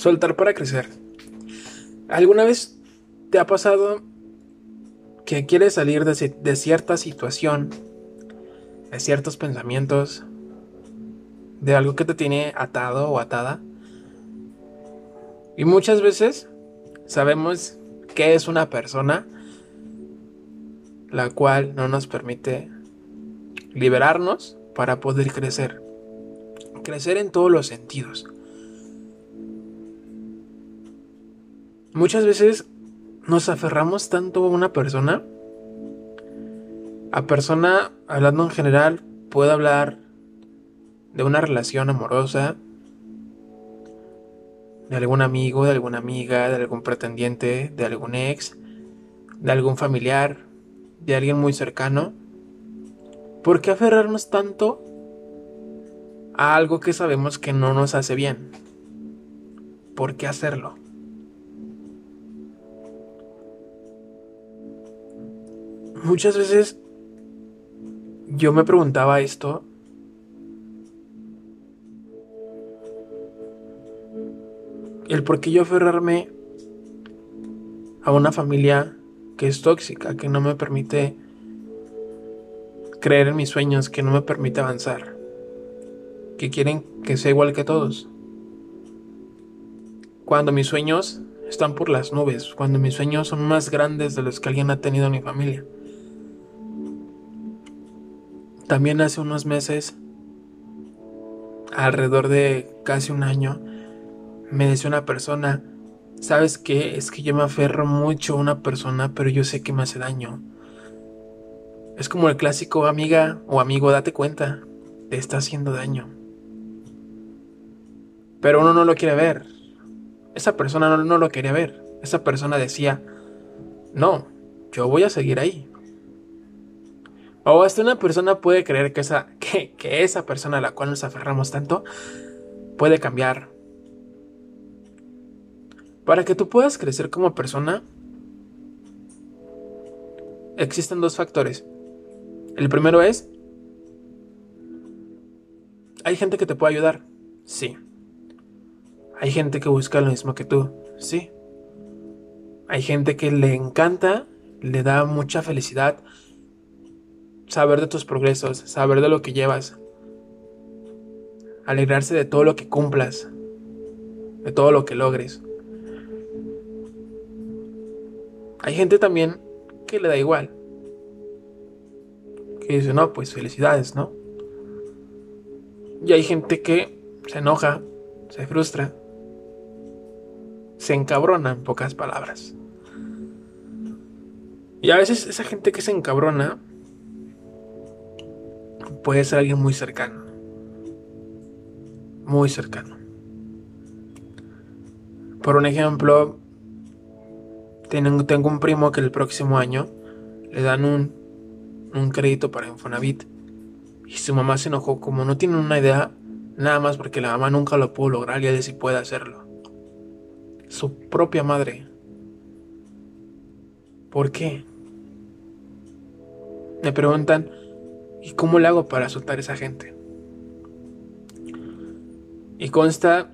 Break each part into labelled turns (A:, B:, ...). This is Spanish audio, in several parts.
A: Soltar para crecer. ¿Alguna vez te ha pasado que quieres salir de, cierta situación, de ciertos pensamientos, de algo que te tiene atado o atada? Y muchas veces sabemos que es una persona la cual no nos permite liberarnos para poder crecer. Crecer en todos los sentidos. Muchas veces nos aferramos tanto a una persona. A persona, hablando en general, puedo hablar de una relación amorosa, de algún amigo, de alguna amiga, de algún pretendiente, de algún ex, de algún familiar, de alguien muy cercano. ¿Por qué aferrarnos tanto a algo que sabemos que no nos hace bien? ¿Por qué hacerlo? Muchas veces yo me preguntaba esto. El por qué yo aferrarme a una familia que es tóxica, que no me permite creer en mis sueños, que no me permite avanzar, que quieren que sea igual que todos. Cuando mis sueños están por las nubes, cuando mis sueños son más grandes de los que alguien ha tenido en mi familia. También hace unos meses, alrededor de casi un año, me decía una persona, ¿sabes qué? Es que yo me aferro mucho a una persona, pero yo sé que me hace daño. Es como el clásico amiga o amigo, date cuenta, te está haciendo daño. Pero uno no lo quiere ver. Esa persona no, no lo quería ver. Esa persona decía, no, yo voy a seguir ahí. O hasta una persona puede creer que esa, que, esa persona a la cual nos aferramos tanto puede cambiar. Para que tú puedas crecer como persona, existen dos factores. El primero es, hay gente que te puede ayudar, sí. Hay gente que busca lo mismo que tú, sí. Hay gente que le encanta, le da mucha felicidad saber de tus progresos, saber de lo que llevas, alegrarse de todo lo que cumplas, de todo lo que logres. Hay gente también que le da igual, que dice, no, pues felicidades, ¿no? Y hay gente que se enoja, se frustra, se encabrona en pocas palabras. Y a veces esa gente que se encabrona puede ser alguien muy cercano. Muy cercano. Por un ejemplo, tengo un primo que el próximo año le dan un, un crédito para Infonavit y su mamá se enojó como no tiene una idea, nada más porque la mamá nunca lo pudo lograr y él sí puede hacerlo. Su propia madre. ¿Por qué? Me preguntan, ¿Y cómo le hago para soltar esa gente? Y consta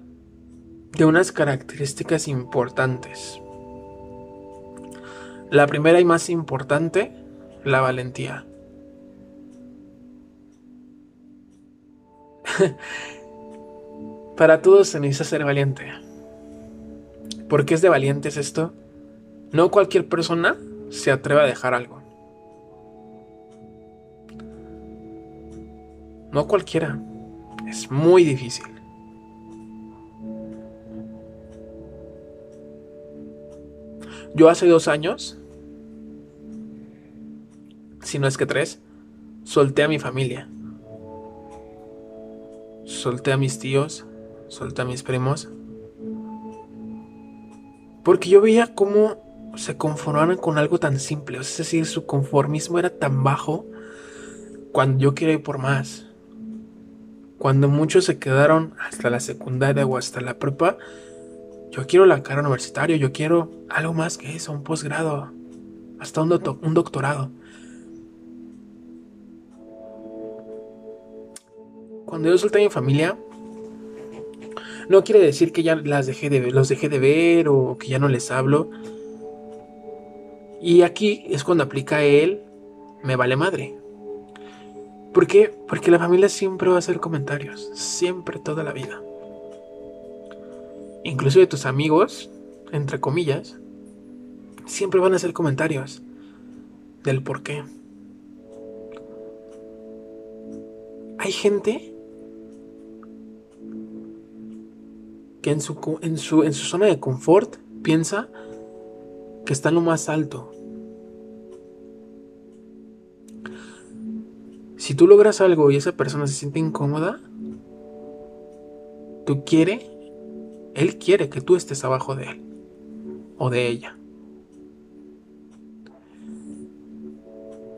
A: de unas características importantes. La primera y más importante, la valentía. Para todos se necesita ser valiente. ¿Por qué es de valientes esto? No cualquier persona se atreve a dejar algo. No cualquiera. Es muy difícil. Yo hace dos años, si no es que tres, solté a mi familia. Solté a mis tíos, solté a mis primos. Porque yo veía cómo se conformaban con algo tan simple. Es decir, su conformismo era tan bajo cuando yo quería ir por más. Cuando muchos se quedaron hasta la secundaria o hasta la prepa, yo quiero la cara universitaria, yo quiero algo más que eso, un posgrado, hasta un, un doctorado. Cuando yo solté a mi familia, No quiere decir que ya las dejé de, los dejé de ver o que ya no les hablo. Y aquí es cuando aplica él, me vale madre. ¿Por qué? Porque la familia siempre va a hacer comentarios, siempre toda la vida. Incluso de tus amigos, entre comillas, siempre van a hacer comentarios del por qué. Hay gente que en su, en su, en su zona de confort piensa que está en lo más alto. Si tú logras algo y esa persona se siente incómoda, tú quiere, él quiere que tú estés abajo de él o de ella.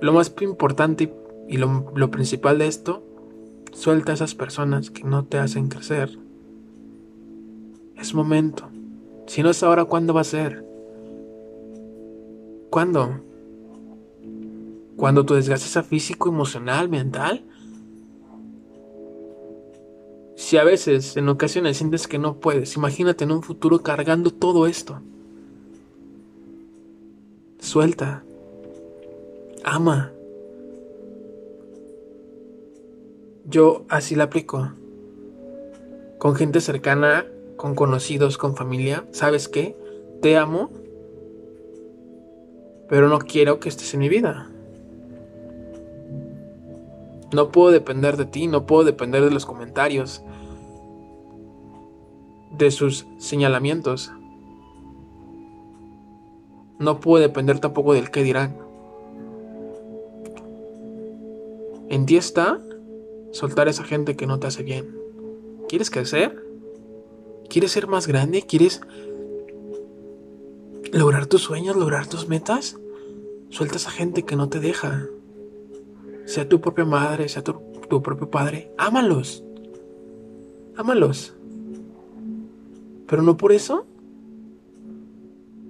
A: Lo más importante y lo, principal de esto, suelta a esas personas que no te hacen crecer. Es momento. Si no es ahora, ¿cuándo va a ser? ¿Cuándo? Cuando tu desgaste sea físico, emocional, mental. Si a veces, en ocasiones, sientes que no puedes, imagínate en un futuro cargando todo esto. Suelta. Ama. Yo así la aplico. Con gente cercana, con conocidos, con familia. ¿Sabes qué? Te amo. Pero no quiero que estés en mi vida. No puedo depender de ti, no puedo depender de los comentarios, de sus señalamientos. No puedo depender tampoco del qué dirán. En ti está soltar a esa gente que no te hace bien. ¿Quieres crecer? ¿Quieres ser más grande? ¿Quieres lograr tus sueños, lograr tus metas? Suelta a esa gente que no te deja sea tu propia madre, sea tu, propio padre, ámalos. Ámalos. Pero no por eso.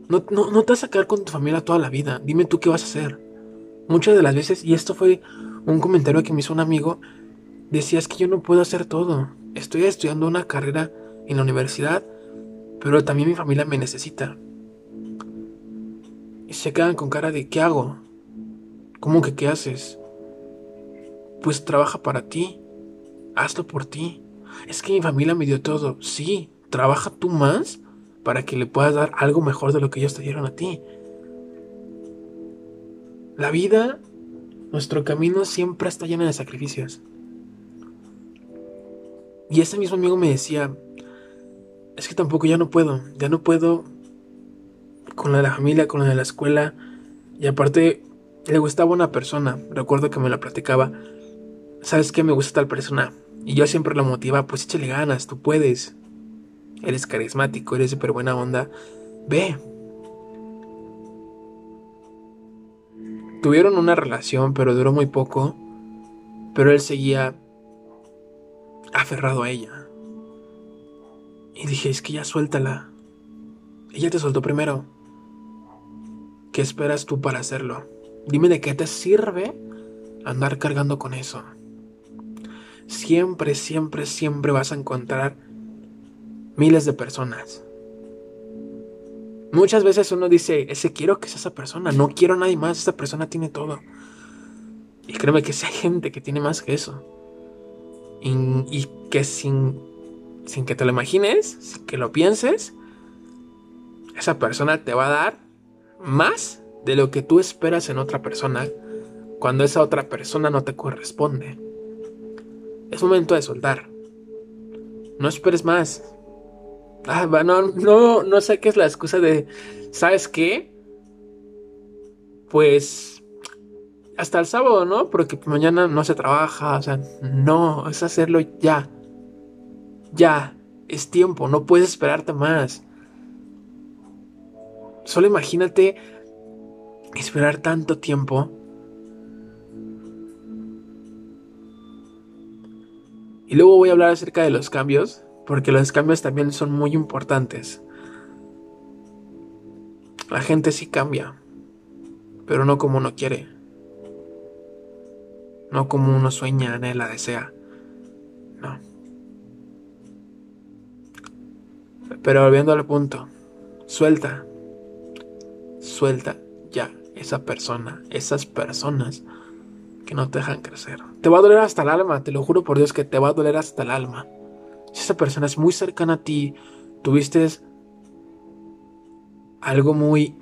A: No, no, te vas a quedar con tu familia toda la vida. Dime tú qué vas a hacer. Muchas de las veces, y esto fue un comentario que me hizo un amigo, decías que yo no puedo hacer todo. Estoy estudiando una carrera en la universidad, pero también mi familia me necesita. Y se quedan con cara de ¿qué hago? ¿Cómo que qué haces? Pues trabaja para ti. Hazlo por ti. Es que mi familia me dio todo. Sí, trabaja tú más para que le puedas dar algo mejor de lo que ellos te dieron a ti. La vida, nuestro camino siempre está lleno de sacrificios. Y ese mismo amigo me decía, es que tampoco ya no puedo, ya no puedo con la de la familia, con la de la escuela. Y aparte, le gustaba una persona, recuerdo que me la platicaba, ¿sabes qué? Me gusta tal persona. Y yo siempre lo motiva, pues échale ganas, tú puedes. Eres carismático, eres súper buena onda. Ve. Tuvieron una relación, pero duró muy poco. Pero él seguía aferrado a ella. Y dije, es que ya suéltala. Ella te soltó primero. ¿Qué esperas tú para hacerlo? Dime de qué te sirve andar cargando con eso siempre, siempre, siempre vas a encontrar miles de personas. Muchas veces uno dice, ese quiero que sea esa persona, no quiero a nadie más, esa persona tiene todo. Y créeme que hay gente que tiene más que eso. Y, que sin, sin que te lo imagines, sin que lo pienses, esa persona te va a dar más de lo que tú esperas en otra persona cuando esa otra persona no te corresponde. Es momento de soltar. No esperes más. Ah, no, no, no sé qué es la excusa de, ¿sabes qué? Pues hasta el sábado, ¿no? Porque mañana no se trabaja, o sea, no, es hacerlo ya. Ya, es tiempo, no puedes esperarte más. Solo imagínate esperar tanto tiempo Y luego voy a hablar acerca de los cambios, porque los cambios también son muy importantes. La gente sí cambia, pero no como uno quiere. No como uno sueña, anhela, desea. No. Pero volviendo al punto, suelta, suelta ya esa persona, esas personas que no te dejan crecer. Te va a doler hasta el alma, te lo juro por Dios que te va a doler hasta el alma. Si esa persona es muy cercana a ti, tuviste algo muy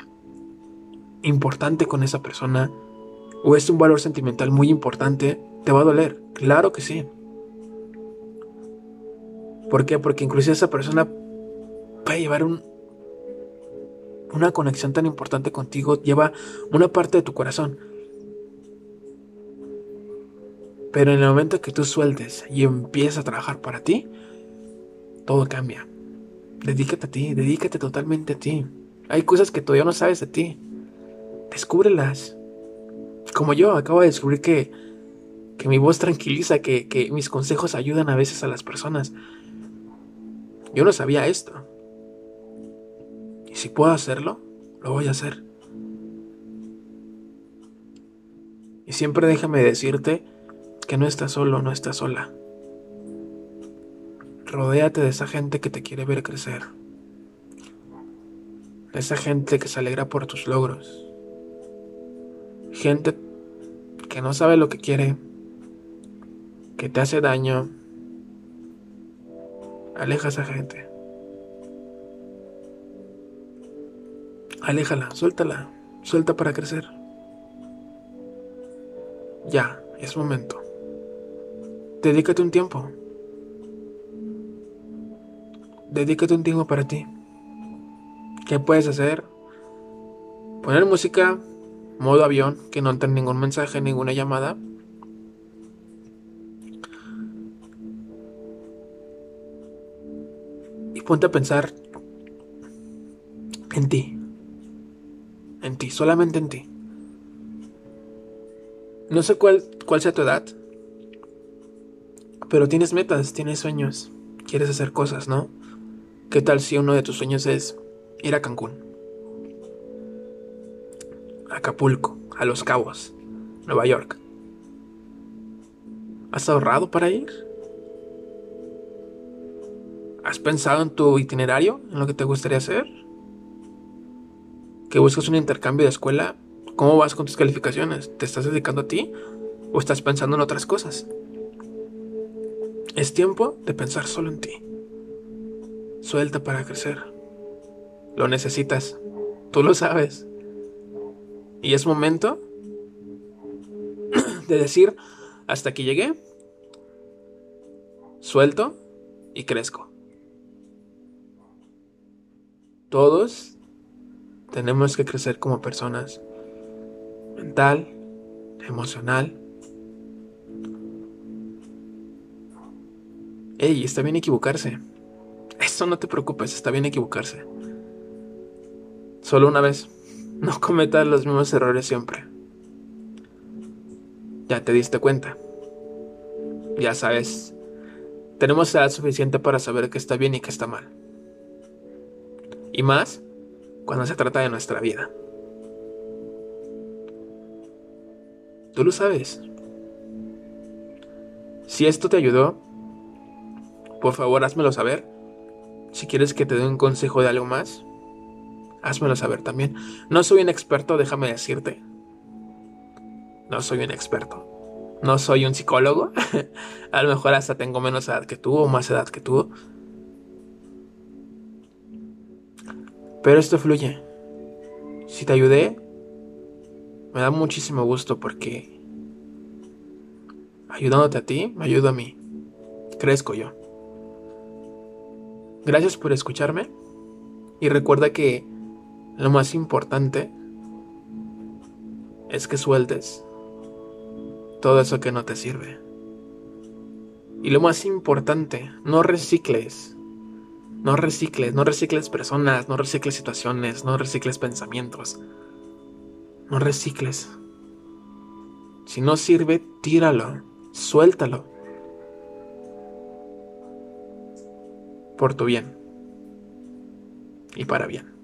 A: importante con esa persona, o es un valor sentimental muy importante, te va a doler. Claro que sí. ¿Por qué? Porque inclusive esa persona puede llevar un, una conexión tan importante contigo, lleva una parte de tu corazón. Pero en el momento que tú sueltes y empiezas a trabajar para ti, todo cambia. Dedícate a ti, dedícate totalmente a ti. Hay cosas que todavía no sabes de ti. Descúbrelas. Como yo, acabo de descubrir que, que mi voz tranquiliza, que, que mis consejos ayudan a veces a las personas. Yo no sabía esto. Y si puedo hacerlo, lo voy a hacer. Y siempre déjame decirte que no estás solo, no estás sola. Rodéate de esa gente que te quiere ver crecer. De esa gente que se alegra por tus logros. Gente que no sabe lo que quiere, que te hace daño. Aleja a esa gente. Aléjala, suéltala, suelta para crecer. Ya, es momento. Dedícate un tiempo. Dedícate un tiempo para ti. ¿Qué puedes hacer? Poner música, modo avión, que no entre ningún mensaje, ninguna llamada. Y ponte a pensar en ti. En ti, solamente en ti. No sé cuál, cuál sea tu edad, pero tienes metas, tienes sueños, quieres hacer cosas, ¿no? ¿Qué tal si uno de tus sueños es ir a Cancún? Acapulco, a Los Cabos, Nueva York. ¿Has ahorrado para ir? ¿Has pensado en tu itinerario, en lo que te gustaría hacer? ¿Que buscas un intercambio de escuela? ¿Cómo vas con tus calificaciones? ¿Te estás dedicando a ti o estás pensando en otras cosas? Es tiempo de pensar solo en ti. Suelta para crecer. Lo necesitas. Tú lo sabes. Y es momento de decir, hasta aquí llegué. Suelto y crezco. Todos tenemos que crecer como personas. Mental, emocional. Ey, está bien equivocarse. Eso no te preocupes, está bien equivocarse. Solo una vez. No cometas los mismos errores siempre. Ya te diste cuenta. Ya sabes. Tenemos edad suficiente para saber qué está bien y qué está mal. Y más cuando se trata de nuestra vida. Tú lo sabes. Si esto te ayudó, por favor házmelo saber si quieres que te dé un consejo de algo más, házmelo saber también. No soy un experto, déjame decirte. No soy un experto. No soy un psicólogo. a lo mejor hasta tengo menos edad que tú o más edad que tú. Pero esto fluye. Si te ayudé, me da muchísimo gusto porque ayudándote a ti, me ayuda a mí. Crezco yo. Gracias por escucharme y recuerda que lo más importante es que sueltes todo eso que no te sirve. Y lo más importante, no recicles. No recicles, no recicles personas, no recicles situaciones, no recicles pensamientos. No recicles. Si no sirve, tíralo, suéltalo. Por tu bien y para bien.